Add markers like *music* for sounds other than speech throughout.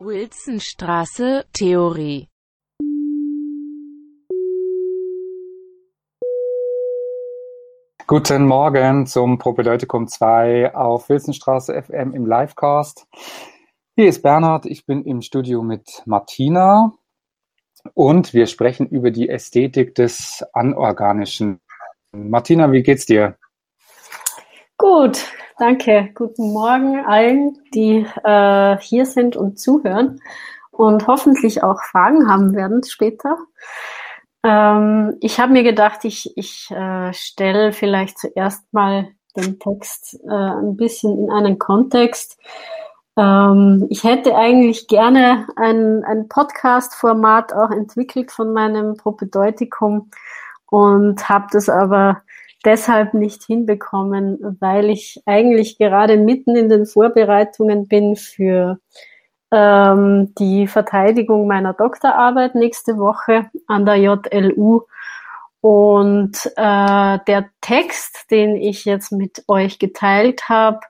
Wilsonstraße, Theorie Guten Morgen zum Propedeutikum 2 auf Wilsonstraße FM im Livecast. Hier ist Bernhard, ich bin im Studio mit Martina und wir sprechen über die Ästhetik des Anorganischen. Martina, wie geht's dir? Gut, danke. Guten Morgen allen, die äh, hier sind und zuhören und hoffentlich auch Fragen haben werden später. Ähm, ich habe mir gedacht, ich, ich äh, stelle vielleicht zuerst mal den Text äh, ein bisschen in einen Kontext. Ähm, ich hätte eigentlich gerne ein, ein Podcast-Format auch entwickelt von meinem Propedeutikum und habe das aber deshalb nicht hinbekommen, weil ich eigentlich gerade mitten in den Vorbereitungen bin für ähm, die Verteidigung meiner Doktorarbeit nächste Woche an der JLU. Und äh, der Text, den ich jetzt mit euch geteilt habe,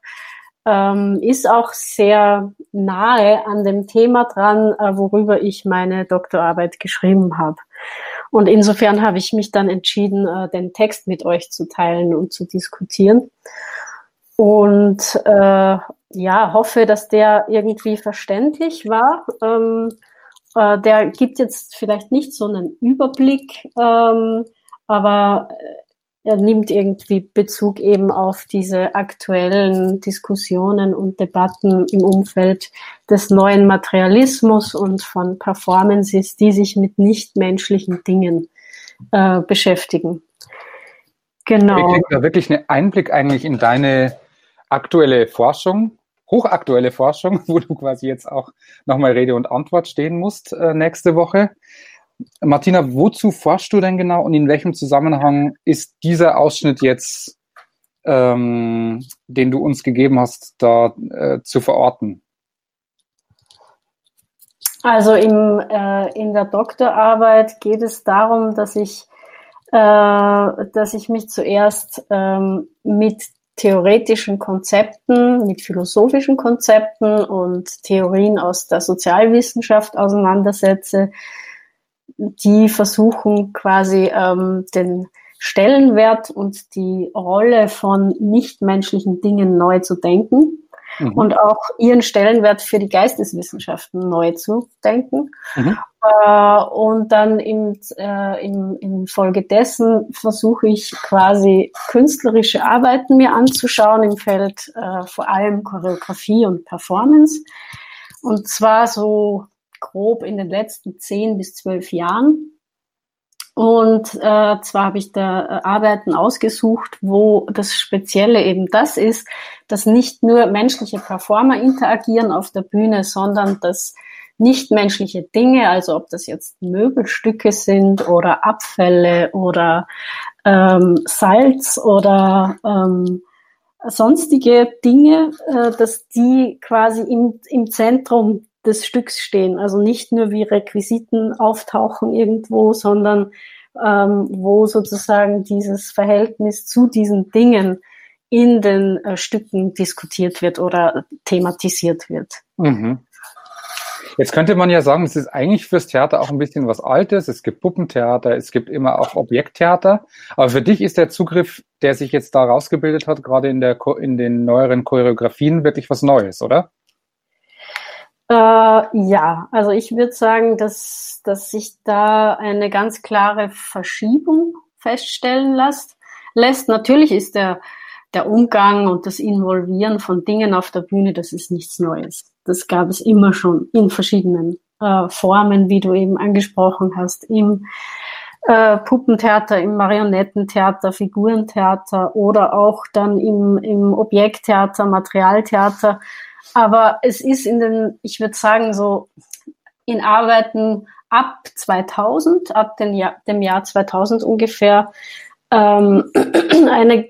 ähm, ist auch sehr nahe an dem Thema dran, äh, worüber ich meine Doktorarbeit geschrieben habe. Und insofern habe ich mich dann entschieden, äh, den Text mit euch zu teilen und zu diskutieren. Und äh, ja, hoffe, dass der irgendwie verständlich war. Ähm, äh, der gibt jetzt vielleicht nicht so einen Überblick, ähm, aber er nimmt irgendwie Bezug eben auf diese aktuellen Diskussionen und Debatten im Umfeld des neuen Materialismus und von Performances, die sich mit nichtmenschlichen Dingen äh, beschäftigen. Genau. Wir kriegen da wirklich einen Einblick eigentlich in deine aktuelle Forschung, hochaktuelle Forschung, *laughs* wo du quasi jetzt auch nochmal Rede und Antwort stehen musst äh, nächste Woche. Martina, wozu forschst du denn genau und in welchem Zusammenhang ist dieser Ausschnitt jetzt, ähm, den du uns gegeben hast, da äh, zu verorten? Also im, äh, in der Doktorarbeit geht es darum, dass ich, äh, dass ich mich zuerst ähm, mit theoretischen Konzepten, mit philosophischen Konzepten und Theorien aus der Sozialwissenschaft auseinandersetze, die versuchen quasi ähm, den Stellenwert und die Rolle von nichtmenschlichen Dingen neu zu denken mhm. und auch ihren Stellenwert für die Geisteswissenschaften neu zu denken. Mhm. Äh, und dann im, äh, im, infolgedessen versuche ich quasi künstlerische Arbeiten mir anzuschauen im Feld äh, vor allem Choreografie und Performance. Und zwar so grob in den letzten zehn bis zwölf Jahren. Und äh, zwar habe ich da äh, Arbeiten ausgesucht, wo das Spezielle eben das ist, dass nicht nur menschliche Performer interagieren auf der Bühne, sondern dass nichtmenschliche Dinge, also ob das jetzt Möbelstücke sind oder Abfälle oder ähm, Salz oder ähm, sonstige Dinge, äh, dass die quasi im, im Zentrum des Stücks stehen. Also nicht nur wie Requisiten auftauchen irgendwo, sondern ähm, wo sozusagen dieses Verhältnis zu diesen Dingen in den äh, Stücken diskutiert wird oder thematisiert wird. Mhm. Jetzt könnte man ja sagen, es ist eigentlich fürs Theater auch ein bisschen was Altes. Es gibt Puppentheater, es gibt immer auch Objekttheater. Aber für dich ist der Zugriff, der sich jetzt da rausgebildet hat, gerade in, der, in den neueren Choreografien, wirklich was Neues, oder? Äh, ja, also ich würde sagen, dass, dass sich da eine ganz klare Verschiebung feststellen lässt. lässt. Natürlich ist der, der Umgang und das Involvieren von Dingen auf der Bühne, das ist nichts Neues. Das gab es immer schon in verschiedenen äh, Formen, wie du eben angesprochen hast, im äh, Puppentheater, im Marionettentheater, Figurentheater oder auch dann im, im Objekttheater, Materialtheater aber es ist in den, ich würde sagen, so in Arbeiten ab 2000, ab dem Jahr, dem Jahr 2000 ungefähr, ähm, *clears throat* eine,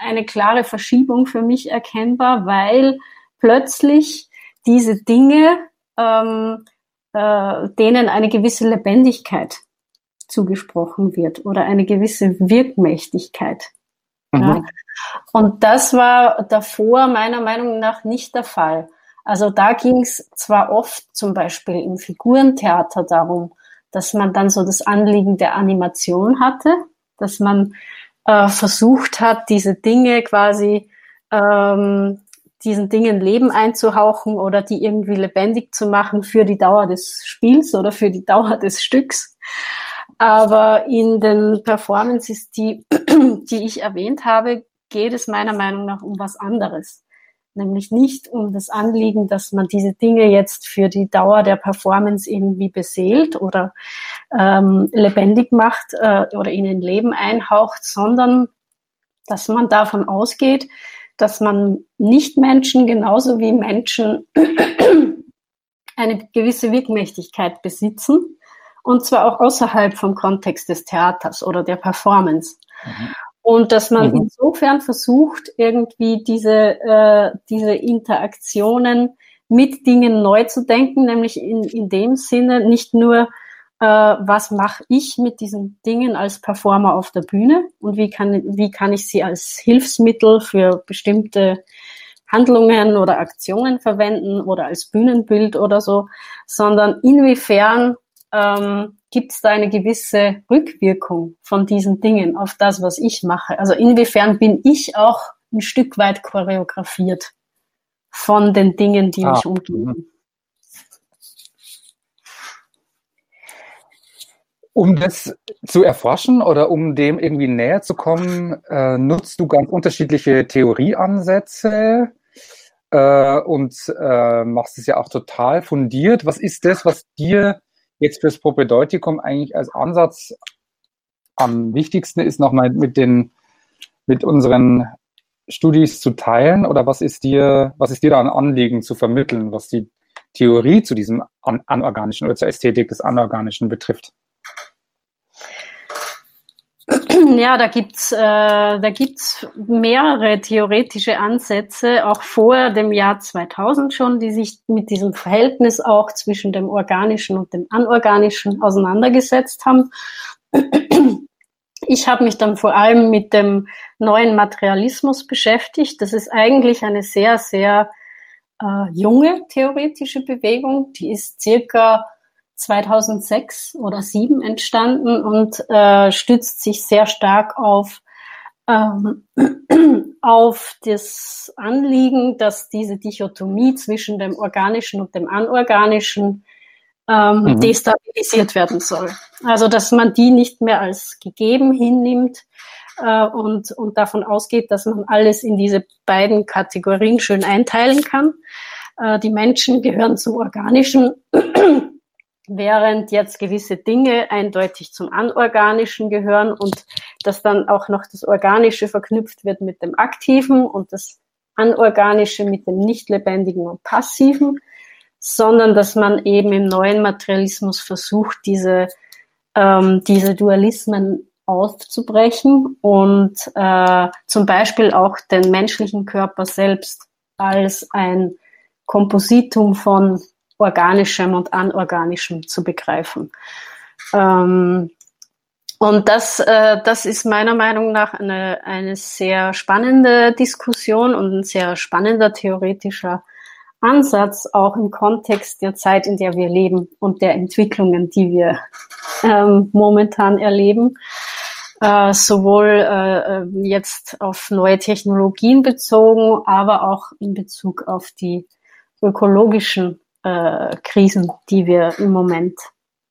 eine klare Verschiebung für mich erkennbar, weil plötzlich diese Dinge, ähm, äh, denen eine gewisse Lebendigkeit zugesprochen wird oder eine gewisse Wirkmächtigkeit. Mhm. Ja. Und das war davor meiner Meinung nach nicht der Fall. Also da ging es zwar oft zum Beispiel im Figurentheater darum, dass man dann so das Anliegen der Animation hatte, dass man äh, versucht hat, diese Dinge quasi ähm, diesen Dingen Leben einzuhauchen oder die irgendwie lebendig zu machen für die Dauer des Spiels oder für die *laughs* Dauer des Stücks. Aber in den Performances, die, *clears throat* die ich erwähnt habe, geht es meiner Meinung nach um was anderes. Nämlich nicht um das Anliegen, dass man diese Dinge jetzt für die Dauer der Performance irgendwie beseelt oder ähm, lebendig macht äh, oder ihnen Leben einhaucht, sondern dass man davon ausgeht, dass man Nichtmenschen genauso wie Menschen *clears throat* eine gewisse Wirkmächtigkeit besitzen und zwar auch außerhalb vom Kontext des Theaters oder der Performance. Mhm. Und dass man mhm. insofern versucht, irgendwie diese, äh, diese Interaktionen mit Dingen neu zu denken, nämlich in, in dem Sinne nicht nur, äh, was mache ich mit diesen Dingen als Performer auf der Bühne und wie kann, wie kann ich sie als Hilfsmittel für bestimmte Handlungen oder Aktionen verwenden oder als Bühnenbild oder so, sondern inwiefern ähm, gibt es da eine gewisse Rückwirkung von diesen Dingen auf das, was ich mache? Also inwiefern bin ich auch ein Stück weit choreografiert von den Dingen, die ah. mich umgeben? Um das zu erforschen oder um dem irgendwie näher zu kommen, äh, nutzt du ganz unterschiedliche Theorieansätze äh, und äh, machst es ja auch total fundiert. Was ist das, was dir jetzt fürs Propedeutikum eigentlich als Ansatz am wichtigsten ist, nochmal mit den, mit unseren Studis zu teilen? Oder was ist dir, was ist dir da ein Anliegen zu vermitteln, was die Theorie zu diesem An Anorganischen oder zur Ästhetik des Anorganischen betrifft? *clears throat* Ja, da gibt's äh, da gibt's mehrere theoretische Ansätze, auch vor dem Jahr 2000 schon, die sich mit diesem Verhältnis auch zwischen dem Organischen und dem Anorganischen auseinandergesetzt haben. Ich habe mich dann vor allem mit dem neuen Materialismus beschäftigt. Das ist eigentlich eine sehr, sehr äh, junge theoretische Bewegung. Die ist circa 2006 oder 2007 entstanden und äh, stützt sich sehr stark auf ähm, *clears throat* auf das Anliegen, dass diese Dichotomie zwischen dem Organischen und dem Anorganischen ähm, mhm. destabilisiert werden soll. Also dass man die nicht mehr als gegeben hinnimmt äh, und, und davon ausgeht, dass man alles in diese beiden Kategorien schön einteilen kann. Äh, die Menschen gehören zum Organischen während jetzt gewisse Dinge eindeutig zum Anorganischen gehören und dass dann auch noch das Organische verknüpft wird mit dem Aktiven und das Anorganische mit dem Nicht-Lebendigen und Passiven, sondern dass man eben im neuen Materialismus versucht, diese, ähm, diese Dualismen auszubrechen und äh, zum Beispiel auch den menschlichen Körper selbst als ein Kompositum von Organischem und Anorganischem zu begreifen. Ähm, und das, äh, das ist meiner Meinung nach eine, eine sehr spannende Diskussion und ein sehr spannender theoretischer Ansatz, auch im Kontext der Zeit, in der wir leben und der Entwicklungen, die wir ähm, momentan erleben. Äh, sowohl äh, jetzt auf neue Technologien bezogen, aber auch in Bezug auf die ökologischen äh, Krisen, die wir im Moment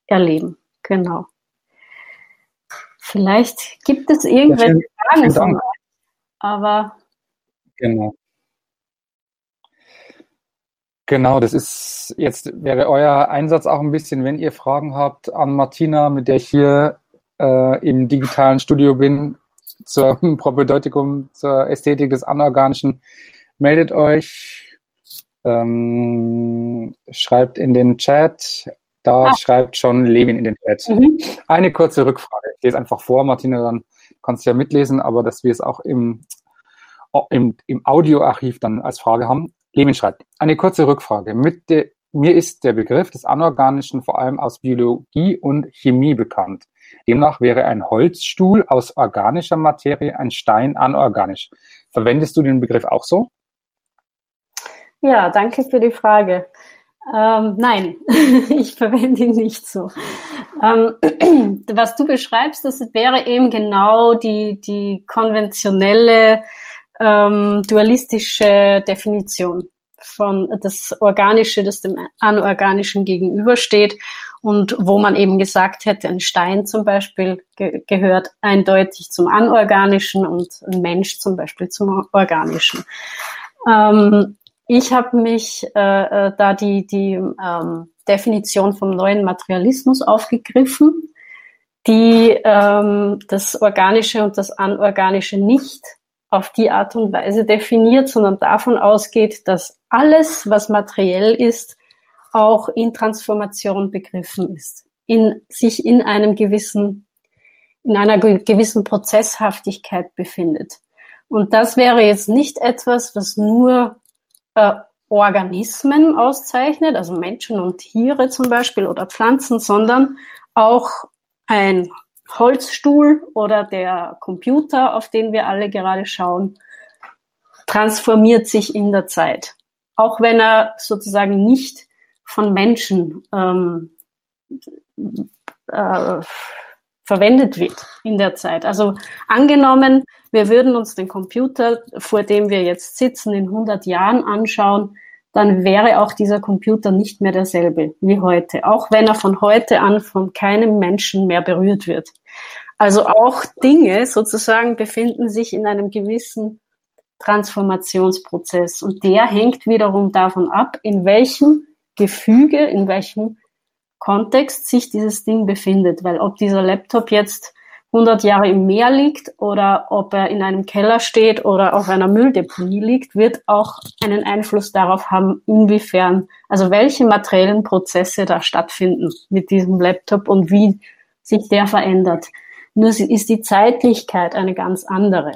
erleben. Genau. Vielleicht gibt es irgendwelche ja, Fragen von euch, aber. Genau. Genau, das ist jetzt wäre euer Einsatz auch ein bisschen, wenn ihr Fragen habt an Martina, mit der ich hier äh, im digitalen Studio bin, zum *laughs* Propedeutikum, zur Ästhetik des Anorganischen, meldet euch ähm, schreibt in den Chat. Da ah. schreibt schon Levin in den Chat. Mhm. Eine kurze Rückfrage. Ich lese einfach vor, Martina, dann kannst du ja mitlesen, aber dass wir es auch im, im, im Audioarchiv dann als Frage haben. Levin schreibt, eine kurze Rückfrage. Mit de, mir ist der Begriff des Anorganischen vor allem aus Biologie und Chemie bekannt. Demnach wäre ein Holzstuhl aus organischer Materie, ein Stein anorganisch. Verwendest du den Begriff auch so? Ja, danke für die Frage. Ähm, nein, *laughs* ich verwende ihn nicht so. Ähm, *clears throat* was du beschreibst, das wäre eben genau die, die konventionelle ähm, dualistische Definition von das Organische, das dem Anorganischen gegenübersteht und wo man eben gesagt hätte, ein Stein zum Beispiel ge gehört eindeutig zum Anorganischen und ein Mensch zum Beispiel zum Organischen. Ähm, ich habe mich äh, äh, da die, die ähm, Definition vom neuen Materialismus aufgegriffen, die ähm, das Organische und das Anorganische nicht auf die Art und Weise definiert, sondern davon ausgeht, dass alles, was materiell ist, auch in Transformation begriffen ist, in sich in einem gewissen, in einer gewissen Prozesshaftigkeit befindet. Und das wäre jetzt nicht etwas, was nur äh, Organismen auszeichnet, also Menschen und Tiere zum Beispiel oder Pflanzen, sondern auch ein Holzstuhl oder der Computer, auf den wir alle gerade schauen, transformiert sich in der Zeit. Auch wenn er sozusagen nicht von Menschen ähm, äh, verwendet wird in der Zeit. Also angenommen, wir würden uns den Computer, vor dem wir jetzt sitzen, in 100 Jahren anschauen, dann wäre auch dieser Computer nicht mehr derselbe wie heute, auch wenn er von heute an von keinem Menschen mehr berührt wird. Also auch Dinge sozusagen befinden sich in einem gewissen Transformationsprozess und der hängt wiederum davon ab, in welchem Gefüge, in welchem Kontext sich dieses Ding befindet, weil ob dieser Laptop jetzt 100 Jahre im Meer liegt oder ob er in einem Keller steht oder auf einer Mülldeponie liegt, wird auch einen Einfluss darauf haben, inwiefern, also welche materiellen Prozesse da stattfinden mit diesem Laptop und wie sich der verändert. Nur ist die Zeitlichkeit eine ganz andere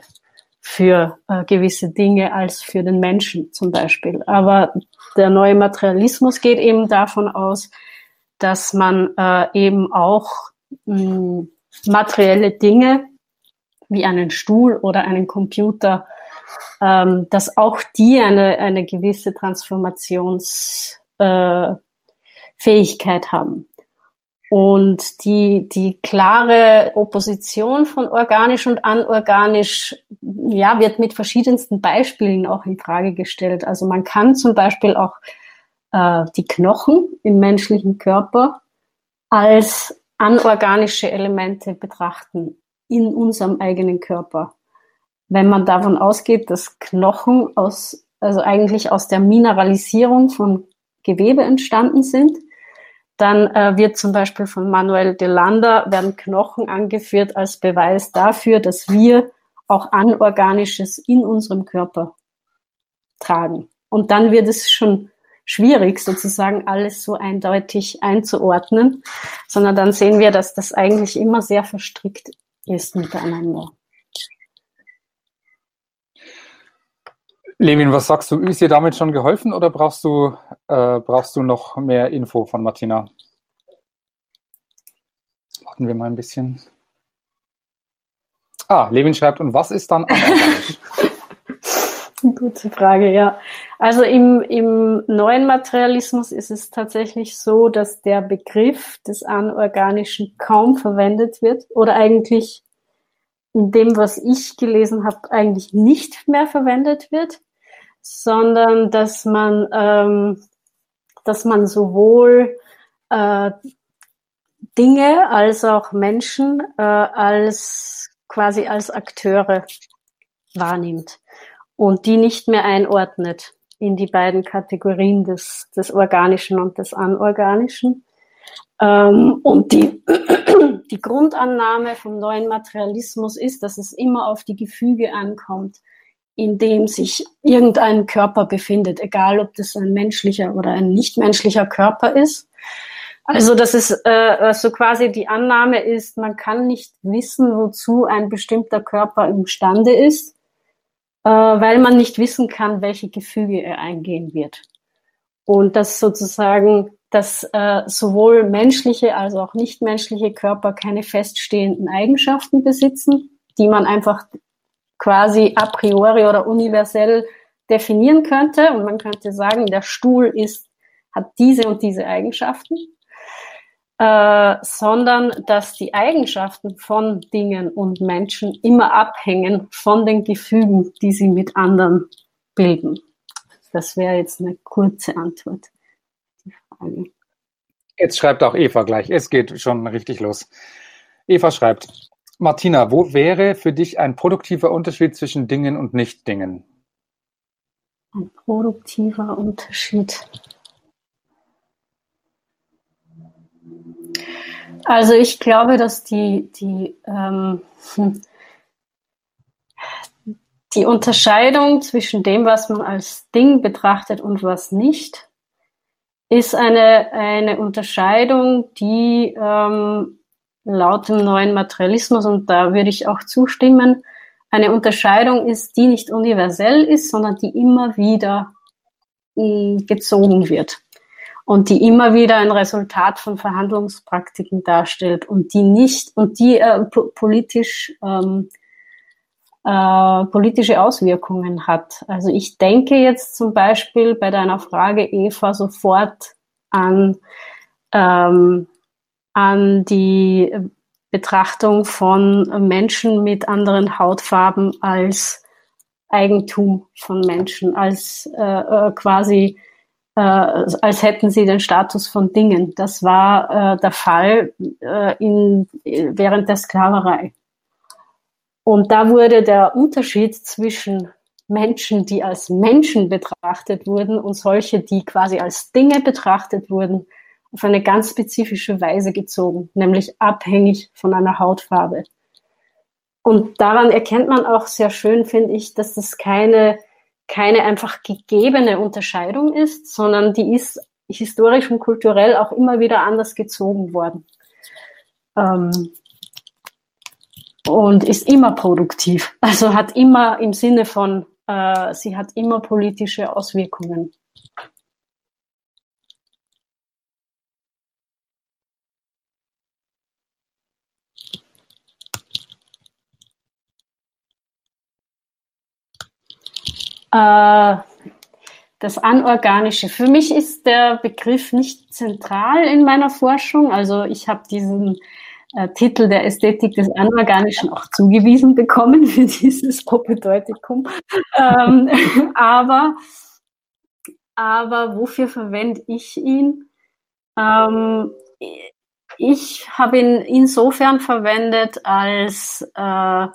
für äh, gewisse Dinge als für den Menschen zum Beispiel. Aber der neue Materialismus geht eben davon aus, dass man äh, eben auch mh, hm, materielle Dinge wie einen Stuhl oder einen Computer, ähm, dass auch die eine, eine gewisse Transformationsfähigkeit äh, haben. Und die, die klare Opposition von organisch und anorganisch, ja, wird mit verschiedensten Beispielen auch in Frage gestellt. Also man kann zum Beispiel auch äh, die Knochen im menschlichen Körper als anorganische Elemente betrachten in unserem eigenen Körper. Wenn man davon ausgeht, dass Knochen aus, also eigentlich aus der Mineralisierung von Gewebe entstanden sind, dann äh, wird zum Beispiel von Manuel de Landa werden Knochen angeführt als Beweis dafür, dass wir auch Anorganisches in unserem Körper tragen. Und dann wird es schon schwierig, sozusagen alles so eindeutig einzuordnen, sondern dann sehen wir, dass das eigentlich immer sehr verstrickt ist miteinander. Levin, was sagst du? Ist dir damit schon geholfen oder brauchst du, äh, brauchst du noch mehr Info von Martina? Warten wir mal ein bisschen. Ah, Levin schreibt, und was ist dann *laughs* anorganisch? Gute Frage, ja. Also im, im neuen Materialismus ist es tatsächlich so, dass der Begriff des Anorganischen kaum verwendet wird oder eigentlich in dem, was ich gelesen habe, eigentlich nicht mehr verwendet wird, sondern dass man, ähm, dass man sowohl äh, Dinge als auch Menschen äh, als quasi als Akteure wahrnimmt und die nicht mehr einordnet in die beiden Kategorien des, des Organischen und des Anorganischen. Ähm, und die, *clears throat* die Grundannahme vom neuen Materialismus ist, dass es immer auf die Gefüge ankommt, in dem sich irgendein Körper befindet, egal ob das ein menschlicher oder ein nichtmenschlicher Körper ist. Also dass es äh, so quasi die Annahme ist, man kann nicht wissen, wozu ein bestimmter Körper imstande ist, weil man nicht wissen kann, welche Gefüge er eingehen wird. Und dass sozusagen, dass äh, sowohl menschliche als auch nichtmenschliche Körper keine feststehenden Eigenschaften besitzen, die man einfach quasi a priori oder universell definieren könnte und man könnte sagen, der Stuhl ist, hat diese und diese Eigenschaften, äh, sondern dass die Eigenschaften von Dingen und Menschen immer abhängen von den Gefügen, die sie mit anderen bilden. Das wäre jetzt eine kurze Antwort. Die Frage. Jetzt schreibt auch Eva gleich. Es geht schon richtig los. Eva schreibt, Martina, wo wäre für dich ein produktiver Unterschied zwischen Dingen und Nicht-Dingen? Ein produktiver Unterschied. Also ich glaube, dass die, die, ähm, die Unterscheidung zwischen dem, was man als Ding betrachtet und was nicht, ist eine, eine Unterscheidung, die ähm, laut dem neuen Materialismus, und da würde ich auch zustimmen, eine Unterscheidung ist, die nicht universell ist, sondern die immer wieder mh, mm, gezogen wird und die immer wieder ein Resultat von Verhandlungspraktiken darstellt und die nicht und die äh, politisch ähm, äh, politische Auswirkungen hat. Also ich denke jetzt zum Beispiel bei deiner Frage, Eva, sofort an, ähm, an die Betrachtung von Menschen mit anderen Hautfarben als Eigentum von Menschen, als äh, äh quasi äh, als hätten sie den Status von Dingen. Das war äh, der Fall äh, in, während der Sklaverei. Und da wurde der Unterschied zwischen Menschen, die als Menschen betrachtet wurden und solche, die quasi als Dinge betrachtet wurden, auf eine ganz spezifische Weise gezogen, nämlich abhängig von einer Hautfarbe. Und daran erkennt man auch sehr schön, finde ich, dass das keine keine einfach gegebene Unterscheidung ist, sondern die ist historisch und kulturell auch immer wieder anders gezogen worden. Ähm, und ist immer produktiv. Also hat immer im Sinne von, äh, sie hat immer politische Auswirkungen. Äh, das Anorganische. Für mich ist der Begriff nicht zentral in meiner Forschung. Also ich habe diesen äh, Titel der Ästhetik des Anorganischen auch zugewiesen bekommen für *laughs* dieses Propedeutikum. ähm, *laughs* aber, aber wofür verwende ich ihn? Ähm, ich habe ihn insofern verwendet, als, äh,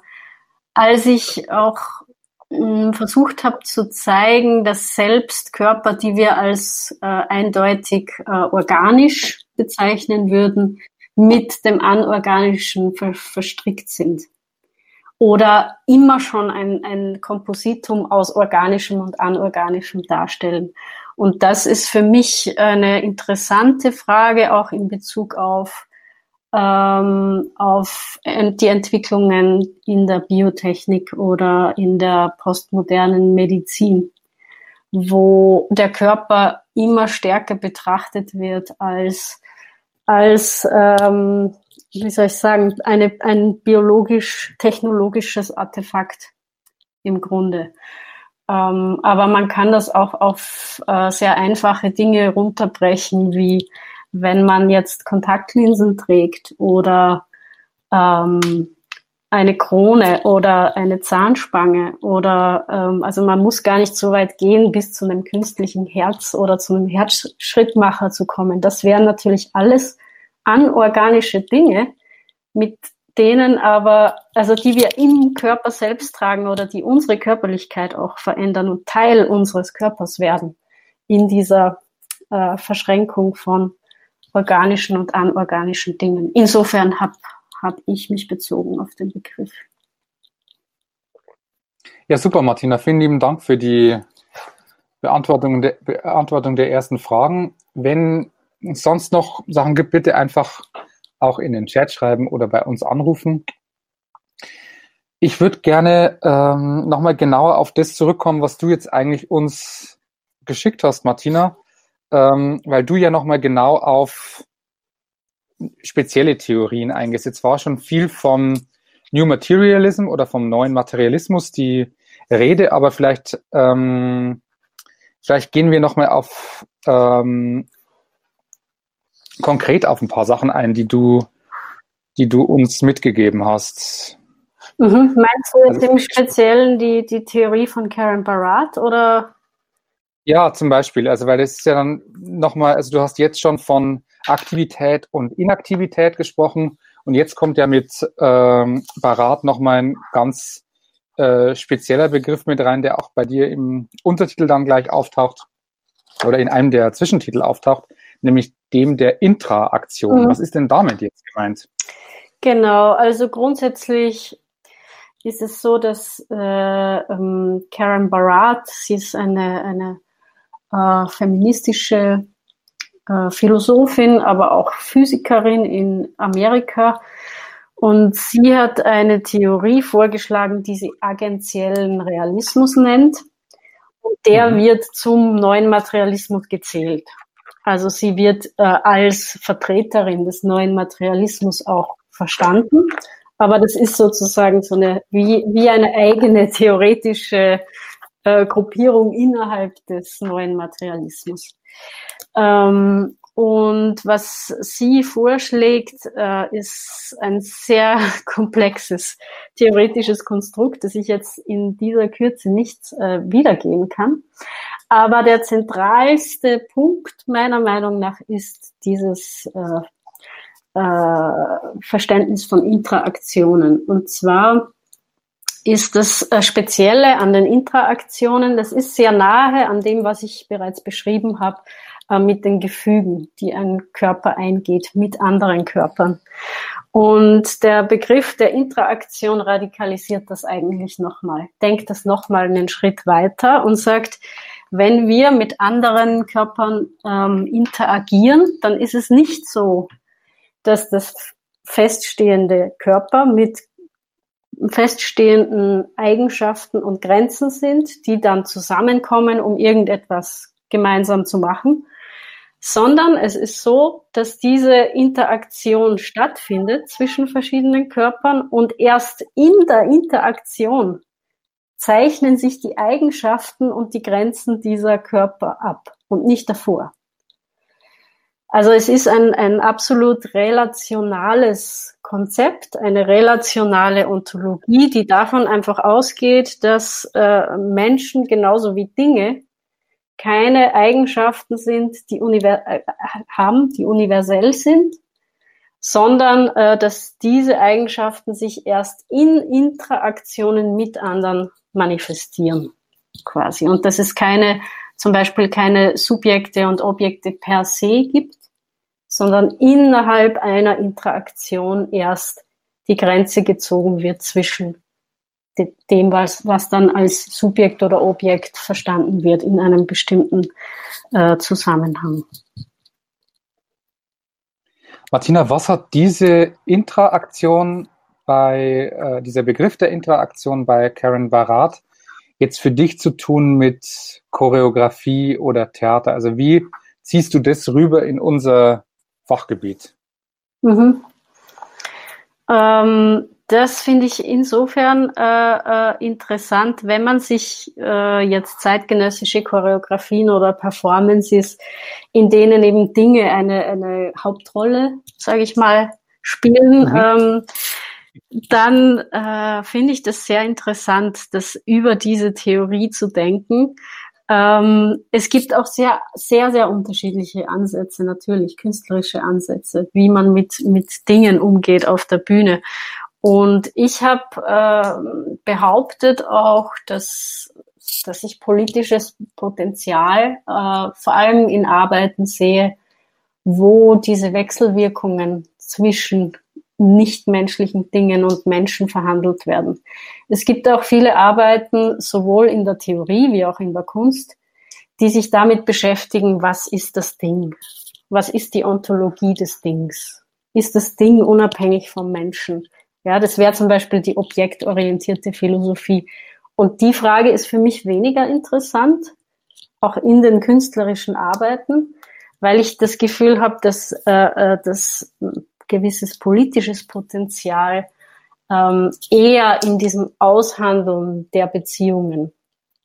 als ich auch versucht habe zu zeigen, dass selbst Körper, die wir als äh, eindeutig äh, organisch bezeichnen würden, mit dem Anorganischen ver verstrickt sind. Oder immer schon ein, ein Kompositum aus Organischem und Anorganischem darstellen. Und das ist für mich eine interessante Frage, auch in Bezug auf ähm, auf die Entwicklungen in der Biotechnik oder in der postmodernen Medizin, wo der Körper immer stärker betrachtet wird als, als ähm, wie soll ich sagen, eine, ein biologisch-technologisches Artefakt im Grunde. Ähm, aber man kann das auch auf äh, sehr einfache Dinge runterbrechen, wie wenn man jetzt Kontaktlinsen trägt oder ähm, eine Krone oder eine Zahnspange oder ähm, also man muss gar nicht so weit gehen, bis zu einem künstlichen Herz oder zu einem Herzschrittmacher zu kommen. Das wären natürlich alles anorganische Dinge, mit denen aber, also die wir im Körper selbst tragen oder die unsere Körperlichkeit auch verändern und Teil unseres Körpers werden in dieser äh, Verschränkung von organischen und anorganischen Dingen. Insofern habe hab ich mich bezogen auf den Begriff. Ja, super, Martina. Vielen lieben Dank für die Beantwortung der, Beantwortung der ersten Fragen. Wenn es sonst noch Sachen gibt, bitte einfach auch in den Chat schreiben oder bei uns anrufen. Ich würde gerne ähm, nochmal genauer auf das zurückkommen, was du jetzt eigentlich uns geschickt hast, Martina ähm, weil du ja nochmal genau auf spezielle Theorien eingesetzt war schon viel vom New Materialism oder vom neuen Materialismus, die rede, aber vielleicht, ähm, vielleicht gehen wir nochmal auf ähm, konkret auf ein paar Sachen ein, die du, die du uns mitgegeben hast. Mhm. Meinst du jetzt also, im Speziellen die, die Theorie von Karen Barat oder? Ja, zum Beispiel. Also, weil das ist ja dann nochmal, also du hast jetzt schon von Aktivität und Inaktivität gesprochen und jetzt kommt ja mit ähm, Barat nochmal ein ganz äh, spezieller Begriff mit rein, der auch bei dir im Untertitel dann gleich auftaucht oder in einem der Zwischentitel auftaucht, nämlich dem der Intraaktion. Mhm. Was ist denn damit jetzt gemeint? Genau, also grundsätzlich ist es so, dass äh, ähm, Karen Barat, sie ist eine, eine äh, feministische äh, Philosophin, aber auch Physikerin in Amerika. Und sie hat eine Theorie vorgeschlagen, die sie agentiellen Realismus nennt. Und der mhm. wird zum neuen Materialismus gezählt. Also sie wird äh, als Vertreterin des neuen Materialismus auch verstanden. Aber das ist sozusagen so eine, wie, wie eine eigene theoretische äh, Gruppierung innerhalb des neuen Materialismus. Ähm, und was sie vorschlägt, äh, ist ein sehr *laughs* komplexes theoretisches Konstrukt, das ich jetzt in dieser Kürze nicht äh, wiedergeben kann. Aber der zentralste Punkt meiner Meinung nach ist dieses äh, äh, Verständnis von Interaktionen. Und zwar ist das äh, Spezielle an den Interaktionen, das ist sehr nahe an dem, was ich bereits beschrieben habe, äh, mit den Gefügen, die ein Körper eingeht mit anderen Körpern. Und der Begriff der Interaktion radikalisiert das eigentlich nochmal, denkt das nochmal einen Schritt weiter und sagt, wenn wir mit anderen Körpern ähm, interagieren, dann ist es nicht so, dass das feststehende Körper mit feststehenden Eigenschaften und Grenzen sind, die dann zusammenkommen, um irgendetwas gemeinsam zu machen, sondern es ist so, dass diese Interaktion stattfindet zwischen verschiedenen Körpern und erst in der Interaktion zeichnen sich die Eigenschaften und die Grenzen dieser Körper ab und nicht davor. Also es ist ein, ein absolut relationales Konzept, eine relationale Ontologie, die davon einfach ausgeht, dass äh, Menschen genauso wie Dinge keine Eigenschaften sind, die univer äh, haben, die universell sind, sondern äh, dass diese Eigenschaften sich erst in Interaktionen mit anderen manifestieren, quasi. Und dass es keine, zum Beispiel keine Subjekte und Objekte per se gibt, sondern innerhalb einer Interaktion erst die Grenze gezogen wird zwischen dem, was, was dann als Subjekt oder Objekt verstanden wird in einem bestimmten äh, Zusammenhang. Martina, was hat diese Interaktion bei, äh, dieser Begriff der Interaktion bei Karen Barat jetzt für dich zu tun mit Choreografie oder Theater? Also wie ziehst du das rüber in unser Fachgebiet? Mhm. Ähm, das finde ich insofern äh, äh, interessant, wenn man sich äh, jetzt zeitgenössische Choreografien oder Performances, in denen eben Dinge eine, eine Hauptrolle, sage ich mal, spielen, mhm. ähm, dann äh, finde ich das sehr interessant, das über diese Theorie zu denken. Ähm, es gibt auch sehr, sehr, sehr unterschiedliche Ansätze, natürlich künstlerische Ansätze, wie man mit, mit Dingen umgeht auf der Bühne. Und ich habe äh, behauptet auch, dass, dass ich politisches Potenzial äh, vor allem in Arbeiten sehe, wo diese Wechselwirkungen zwischen nichtmenschlichen Dingen und Menschen verhandelt werden. Es gibt auch viele Arbeiten, sowohl in der Theorie wie auch in der Kunst, die sich damit beschäftigen, was ist das Ding? Was ist die Ontologie des Dings? Ist das Ding unabhängig vom Menschen? Ja, das wäre zum Beispiel die objektorientierte Philosophie. Und die Frage ist für mich weniger interessant, auch in den künstlerischen Arbeiten, weil ich das Gefühl habe, dass äh, äh das gewisses politisches Potenzial ähm, eher in diesem Aushandeln der Beziehungen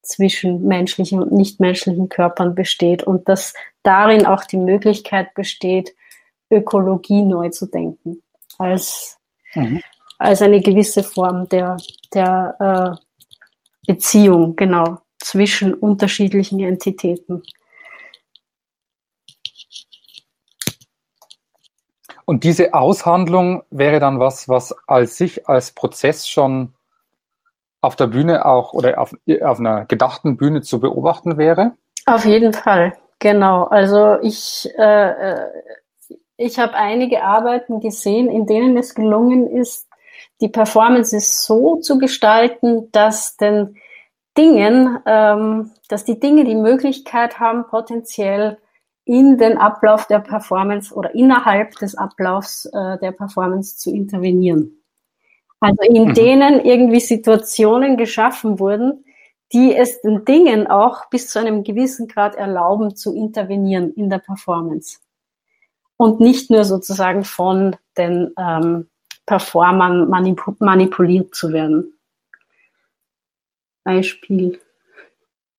zwischen menschlichen und nichtmenschlichen Körpern besteht und dass darin auch die Möglichkeit besteht, Ökologie neu zu denken als, mhm. als eine gewisse Form der, der äh, Beziehung, genau, zwischen unterschiedlichen Entitäten. Und diese Aushandlung wäre dann was, was als sich als Prozess schon auf der Bühne auch oder auf, auf einer gedachten Bühne zu beobachten wäre? Auf jeden Fall, genau. Also ich, äh, äh ich habe einige Arbeiten gesehen, in denen es gelungen ist, die Performances so zu gestalten, dass den Dingen, ähm, dass die Dinge die Möglichkeit haben, potenziell in den Ablauf der Performance oder innerhalb des Ablaufs äh, der Performance zu intervenieren. Also in mhm. denen irgendwie Situationen geschaffen wurden, die es den Dingen auch bis zu einem gewissen Grad erlauben zu intervenieren in der Performance. Und nicht nur sozusagen von den ähm, Performern manip manipuliert zu werden. Beispiel.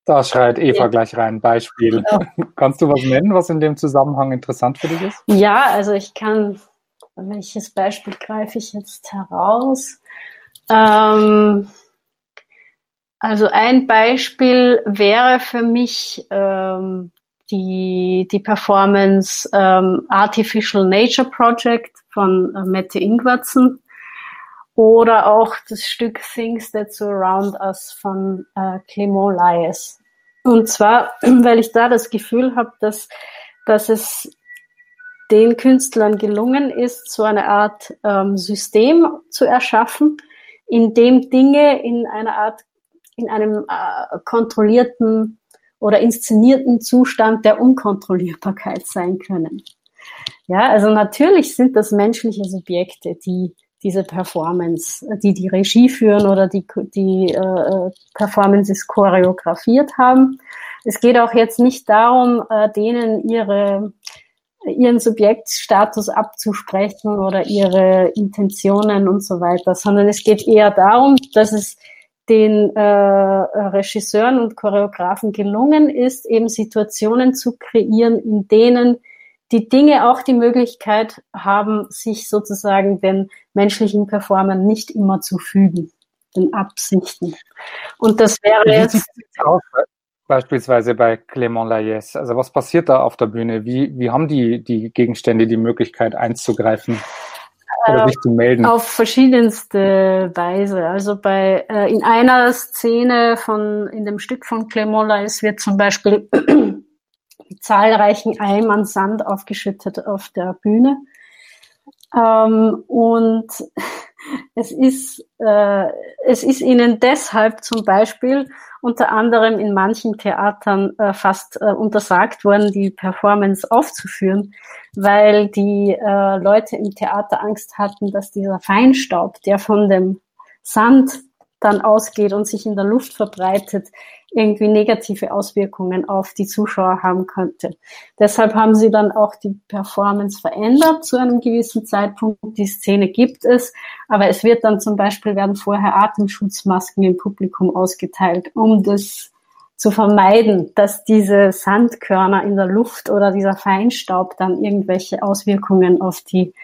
Da schreit Eva ja. gleich rein. Beispiel. Genau. *laughs* Kannst du was nennen, was in dem Zusammenhang interessant für dich ist? Ja, also ich kann, welches Beispiel greife ich jetzt heraus? Ähm, also ein Beispiel wäre für mich ähm, die, die Performance ähm, Artificial Nature Project von äh, Mette Ingwertsen oder auch das Stück Things That Surround Us von äh, Clément Laes. Und zwar, *clears throat* weil ich da das Gefühl habe, dass, dass es den Künstlern gelungen ist, so eine Art ähm, System zu erschaffen, in dem Dinge in einer Art, in einem äh, kontrollierten oder inszenierten Zustand der Unkontrollierbarkeit sein können. Ja, also natürlich sind das menschliche Subjekte, die diese Performance, die die Regie führen oder die, die äh, Performances choreografiert haben. Es geht auch jetzt nicht darum, äh, denen ihre, ihren Subjektstatus abzusprechen oder ihre Intentionen und so weiter, sondern es geht eher darum, dass es den äh, Regisseuren und Choreografen gelungen ist, eben Situationen zu kreieren, in denen die Dinge auch die Möglichkeit haben, sich sozusagen den menschlichen Performern nicht immer zu fügen, den Absichten. Und das wäre jetzt. Aus, beispielsweise bei Clément Layes. Also was passiert da auf der Bühne? Wie, wie haben die, die Gegenstände die Möglichkeit einzugreifen? Oder sich zu melden? Auf verschiedenste Weise. Also bei äh, in einer Szene von in dem Stück von Clément Layes wird zum Beispiel zahlreichen Eimern Sand aufgeschüttet auf der Bühne. Ähm, und *laughs* es ist, äh, es ist ihnen deshalb zum Beispiel unter anderem in manchen Theatern äh, fast äh, untersagt worden, die Performance aufzuführen, weil die äh, Leute im Theater Angst hatten, dass dieser Feinstaub, der von dem Sand dann ausgeht und sich in der Luft verbreitet, irgendwie negative Auswirkungen auf die Zuschauer haben könnte. Deshalb haben sie dann auch die Performance verändert zu einem gewissen Zeitpunkt. Die Szene gibt es, aber es wird dann zum Beispiel werden vorher Atemschutzmasken im Publikum ausgeteilt, um das zu vermeiden, dass diese Sandkörner in der Luft oder dieser Feinstaub dann irgendwelche Auswirkungen auf die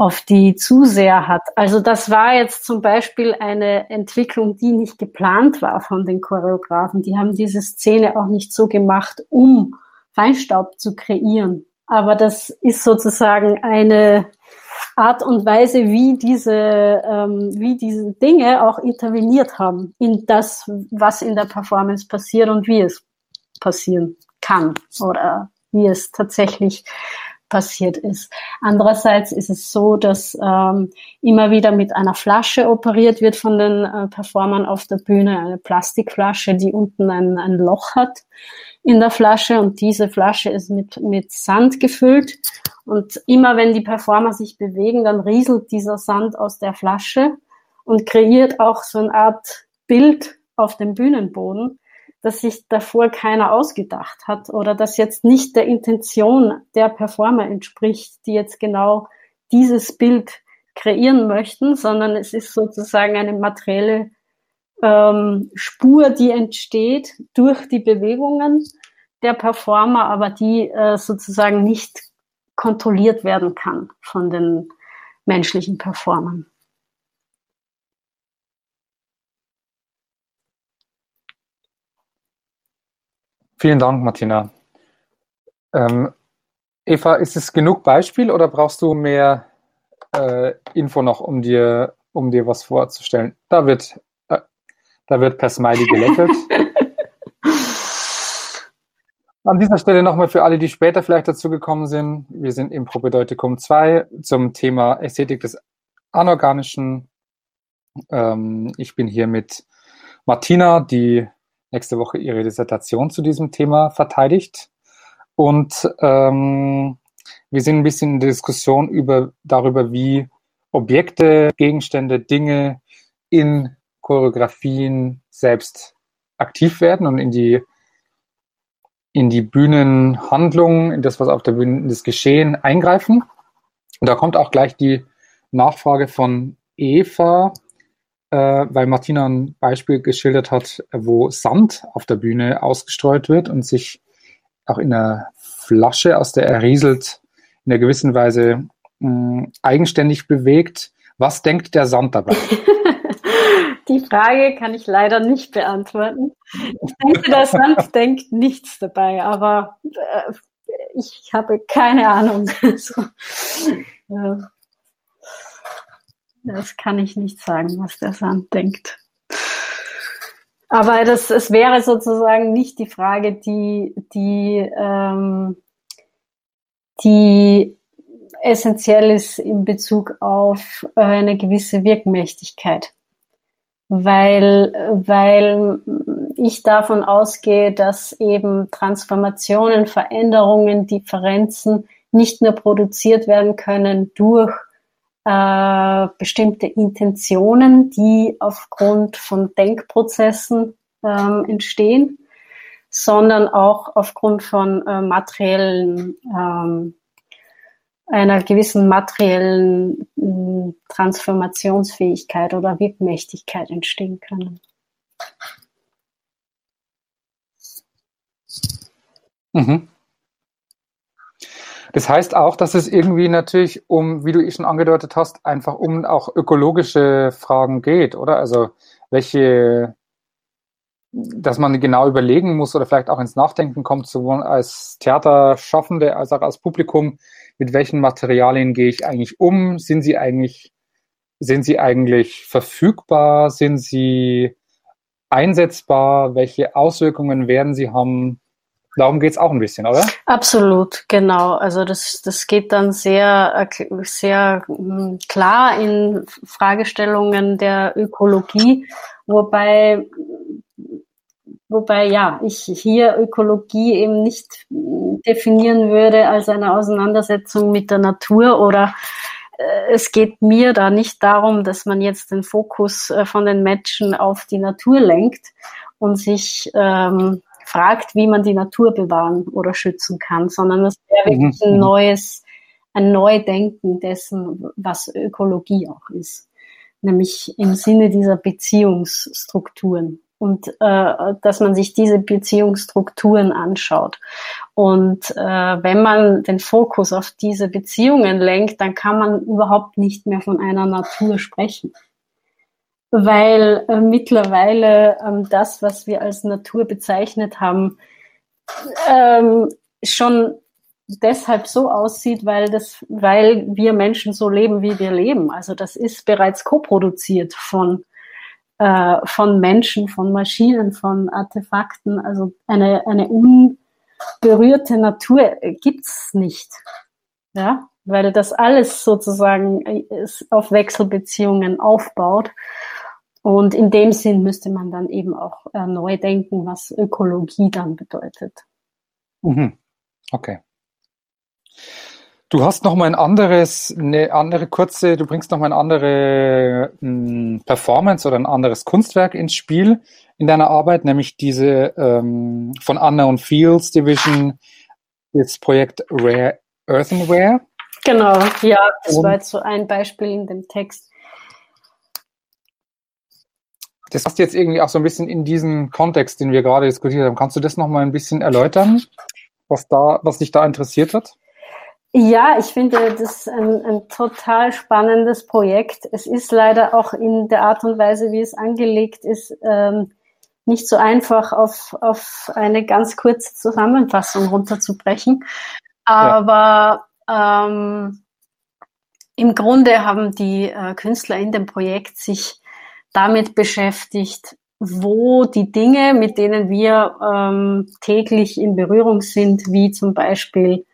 auf die Zuseher hat. Also das war jetzt zum Beispiel eine Entwicklung, die nicht geplant war von den Choreografen. Die haben diese Szene auch nicht so gemacht, um Feinstaub zu kreieren. Aber das ist sozusagen eine Art und Weise, wie diese, ähm, wie diese Dinge auch interveniert haben in das, was in der Performance passiert und wie es passieren kann oder wie es tatsächlich passiert ist. Andererseits ist es so, dass ähm, immer wieder mit einer Flasche operiert wird von den äh, Performern auf der Bühne, eine Plastikflasche, die unten ein, ein Loch hat in der Flasche. Und diese Flasche ist mit, mit Sand gefüllt. Und immer wenn die Performer sich bewegen, dann rieselt dieser Sand aus der Flasche und kreiert auch so eine Art Bild auf dem Bühnenboden das sich davor keiner ausgedacht hat oder das jetzt nicht der Intention der Performer entspricht, die jetzt genau dieses Bild kreieren möchten, sondern es ist sozusagen eine materielle ähm, Spur, die entsteht durch die Bewegungen der Performer, aber die äh, sozusagen nicht kontrolliert werden kann von den menschlichen Performern. Vielen Dank, Martina. Ähm, Eva, ist es genug Beispiel oder brauchst du mehr äh, Info noch, um dir, um dir was vorzustellen? Da wird, äh, da wird per Smiley gelächelt. *laughs* An dieser Stelle nochmal für alle, die später vielleicht dazu gekommen sind. Wir sind im Propedeutikum 2 zum Thema Ästhetik des Anorganischen. Ähm, ich bin hier mit Martina, die nächste Woche ihre Dissertation zu diesem Thema verteidigt. Und ähm, wir sind ein bisschen in der Diskussion über, darüber, wie Objekte, Gegenstände, Dinge in Choreografien selbst aktiv werden und in die, in die Bühnenhandlung, in das, was auf der Bühne, das Geschehen eingreifen. Und da kommt auch gleich die Nachfrage von Eva, weil Martina ein Beispiel geschildert hat, wo Sand auf der Bühne ausgestreut wird und sich auch in einer Flasche, aus der er rieselt, in einer gewissen Weise mh, eigenständig bewegt. Was denkt der Sand dabei? *laughs* Die Frage kann ich leider nicht beantworten. Ich denke, der Sand *laughs* denkt nichts dabei, aber äh, ich habe keine Ahnung. *laughs* so, äh, das kann ich nicht sagen, was der Sand denkt. Aber das, es wäre sozusagen nicht die Frage, die, die, ähm, die essentiell ist in Bezug auf eine gewisse Wirkmächtigkeit. Weil, weil ich davon ausgehe, dass eben Transformationen, Veränderungen, Differenzen nicht nur produziert werden können durch äh, bestimmte Intentionen, die aufgrund von Denkprozessen ähm, entstehen, sondern auch aufgrund von äh, materiellen, ähm, einer gewissen materiellen äh, Transformationsfähigkeit oder Wirkmächtigkeit entstehen können. Mhm. Das heißt auch, dass es irgendwie natürlich um, wie du eh schon angedeutet hast, einfach um auch ökologische Fragen geht, oder? Also welche, dass man genau überlegen muss oder vielleicht auch ins Nachdenken kommt, sowohl als Theaterschaffende als auch als Publikum, mit welchen Materialien gehe ich eigentlich um? Sind sie eigentlich, sind sie eigentlich verfügbar? Sind sie einsetzbar? Welche Auswirkungen werden sie haben? Darum geht es auch ein bisschen, oder? Absolut, genau. Also das, das geht dann sehr, sehr hm, klar in Fragestellungen der Ökologie, wobei, wobei ja, ich hier Ökologie eben nicht definieren würde als eine Auseinandersetzung mit der Natur oder äh, es geht mir da nicht darum, dass man jetzt den Fokus äh, von den Menschen auf die Natur lenkt und sich ähm, fragt, wie man die Natur bewahren oder schützen kann, sondern es wäre mhm. wirklich ein mhm. neues, ein Neudenken dessen, was Ökologie auch ist. Nämlich im Sinne dieser Beziehungsstrukturen und äh, dass man sich diese Beziehungsstrukturen anschaut. Und äh, wenn man den Fokus auf diese Beziehungen lenkt, dann kann man überhaupt nicht mehr von einer Natur sprechen weil äh, mittlerweile ähm, das, was wir als Natur bezeichnet haben, ähm, schon deshalb so aussieht, weil das, weil wir Menschen so leben, wie wir leben. Also das ist bereits koproduziert von äh, von Menschen, von Maschinen, von Artefakten. Also eine eine unberührte Natur gibt's nicht, ja, weil das alles sozusagen äh, auf Wechselbeziehungen aufbaut und in dem Sinn müsste man dann eben auch äh, neu denken, was Ökologie dann bedeutet. Mhm. Okay. Du hast noch mal ein anderes, eine andere kurze, du bringst noch mal eine andere mh, hm, Performance oder ein anderes Kunstwerk ins Spiel in deiner Arbeit, nämlich diese ähm, von Unknown Fields Division, das Projekt Rare Earthenware. Genau, ja, das Und war jetzt so ein Beispiel in dem Text. Das passt jetzt irgendwie auch so ein bisschen in diesen Kontext, den wir gerade diskutiert haben. Kannst du das nochmal ein bisschen erläutern, was da, was dich da interessiert hat? Ja, ich finde das ein, ein total spannendes Projekt. Es ist leider auch in der Art und Weise, wie es angelegt ist, ähm, nicht so einfach auf, auf eine ganz kurze Zusammenfassung runterzubrechen. Aber ja. ähm, im Grunde haben die äh, Künstler in dem Projekt sich damit beschäftigt, wo die Dinge, mit denen wir ähm, täglich in Berührung sind, wie zum Beispiel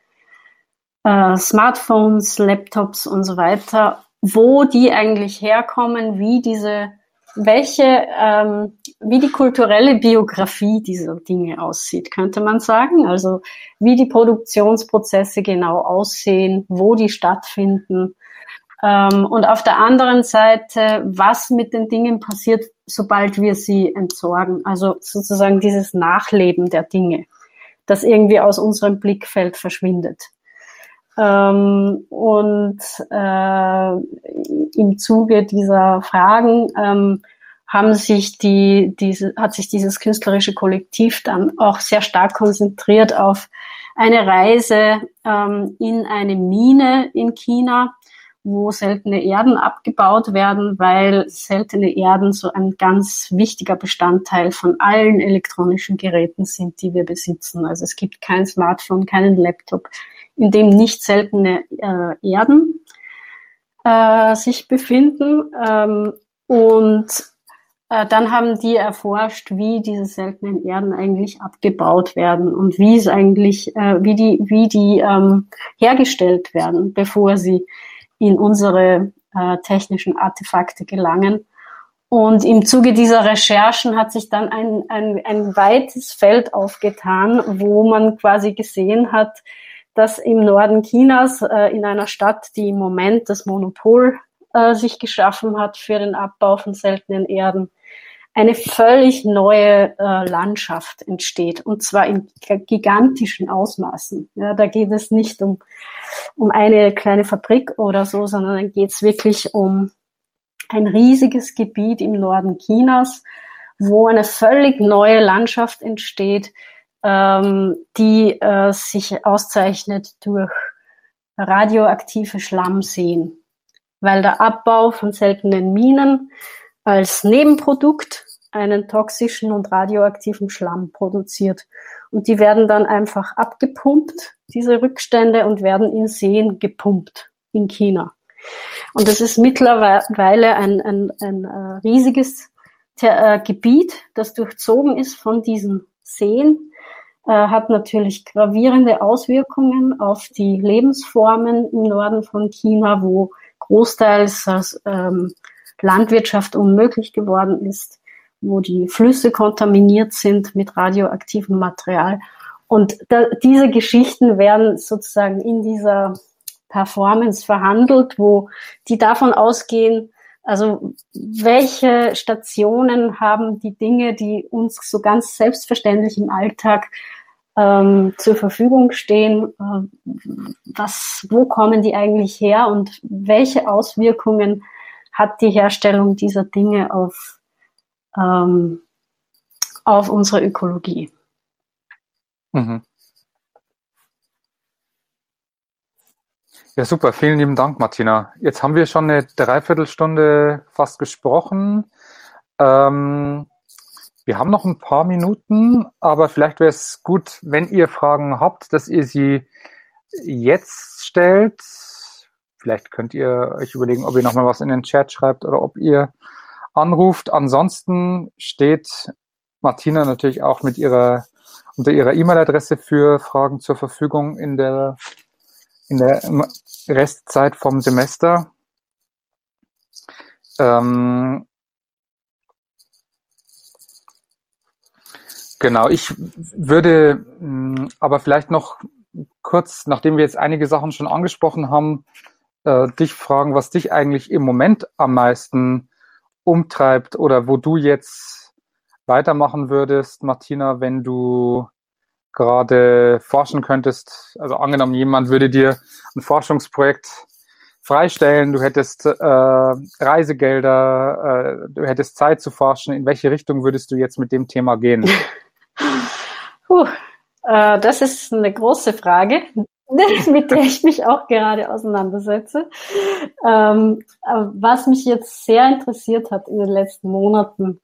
äh, Smartphones, Laptops und so weiter, wo die eigentlich herkommen, wie diese, welche, ähm, wie die kulturelle Biografie dieser Dinge aussieht, könnte man sagen. Also wie die Produktionsprozesse genau aussehen, wo die stattfinden. Ähm, und auf der anderen Seite, was mit den Dingen passiert, sobald wir sie entsorgen. Also sozusagen dieses Nachleben der Dinge, das irgendwie aus unserem Blickfeld verschwindet. Ähm, und äh, im Zuge dieser Fragen ähm, haben sich die, diese, hat sich dieses künstlerische Kollektiv dann auch sehr stark konzentriert auf eine Reise in eine Mine in China, wo seltene Erden abgebaut werden, weil seltene Erden so ein ganz wichtiger Bestandteil von allen elektronischen Geräten sind, die wir besitzen. Also es gibt kein Smartphone, keinen Laptop, in dem nicht seltene äh, Erden äh, sich befinden. Ähm, und äh, dann haben die erforscht, wie diese seltenen Erden eigentlich abgebaut werden und wie es eigentlich, äh, wie die, wie die ähm, hergestellt werden, bevor sie in unsere äh, technischen Artefakte gelangen. Und im Zuge dieser Recherchen hat sich dann ein, ein, ein weites Feld aufgetan, wo man quasi gesehen hat, dass im Norden Chinas, äh, in einer Stadt, die im Moment das Monopol äh, sich geschaffen hat für den Abbau von seltenen Erden, eine völlig neue äh, Landschaft entsteht und zwar in gigantischen Ausmaßen. Ja, da geht es nicht um, um eine kleine Fabrik oder so, sondern dann geht es wirklich um ein riesiges Gebiet im Norden Chinas, wo eine völlig neue Landschaft entsteht, ähm, die äh, sich auszeichnet durch radioaktive Schlammseen, weil der Abbau von seltenen Minen als Nebenprodukt einen toxischen und radioaktiven Schlamm produziert. Und die werden dann einfach abgepumpt, diese Rückstände, und werden in Seen gepumpt in China. Und das ist mittlerweile ein, ein, ein äh, riesiges äh, Gebiet, das durchzogen ist von diesen Seen äh, hat natürlich gravierende Auswirkungen auf die Lebensformen im Norden von China, wo großteils ähm, Landwirtschaft unmöglich geworden ist, wo die Flüsse kontaminiert sind mit radioaktivem Material. Und da, diese Geschichten werden sozusagen in dieser Performance verhandelt, wo die davon ausgehen, also welche Stationen haben die Dinge, die uns so ganz selbstverständlich im Alltag ähm, zur Verfügung stehen, äh, was, wo kommen die eigentlich her und welche Auswirkungen hat die Herstellung dieser Dinge auf, ähm, auf unsere Ökologie. Mhm. Ja, super. Vielen lieben Dank, Martina. Jetzt haben wir schon eine Dreiviertelstunde fast gesprochen. Ähm, wir haben noch ein paar Minuten, aber vielleicht wäre es gut, wenn ihr Fragen habt, dass ihr sie jetzt stellt. Vielleicht könnt ihr euch überlegen, ob ihr nochmal was in den Chat schreibt oder ob ihr anruft. Ansonsten steht Martina natürlich auch mit ihrer unter ihrer E-Mail-Adresse für Fragen zur Verfügung in der in der Restzeit vom Semester. Ähm, Genau, ich würde mh, aber vielleicht noch kurz, nachdem wir jetzt einige Sachen schon angesprochen haben, äh, dich fragen, was dich eigentlich im Moment am meisten umtreibt oder wo du jetzt weitermachen würdest, Martina, wenn du gerade forschen könntest? Also angenommen, jemand würde dir ein Forschungsprojekt freistellen, du hättest äh, Reisegelder, äh, du hättest Zeit zu forschen. In welche Richtung würdest du jetzt mit dem Thema gehen? *laughs* Puh, äh, das ist eine große Frage, *laughs* mit der ich mich auch gerade auseinandersetze. Ähm, was mich jetzt sehr interessiert hat in den letzten Monaten,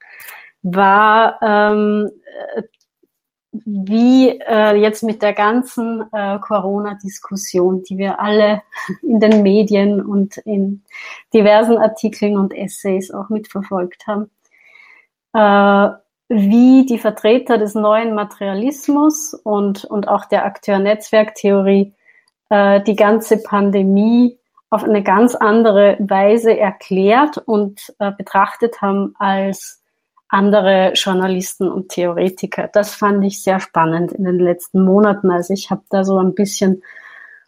war ähm, wie äh, jetzt mit der ganzen äh, Corona-Diskussion, die wir alle in den Medien und in diversen Artikeln und Essays auch mitverfolgt haben, wie die Vertreter des neuen Materialismus und, und auch der Akteur-Netzwerk-Theorie äh, die ganze Pandemie auf eine ganz andere Weise erklärt und äh, betrachtet haben als andere Journalisten und Theoretiker. Das fand ich sehr spannend in den letzten Monaten. Also ich habe da so ein bisschen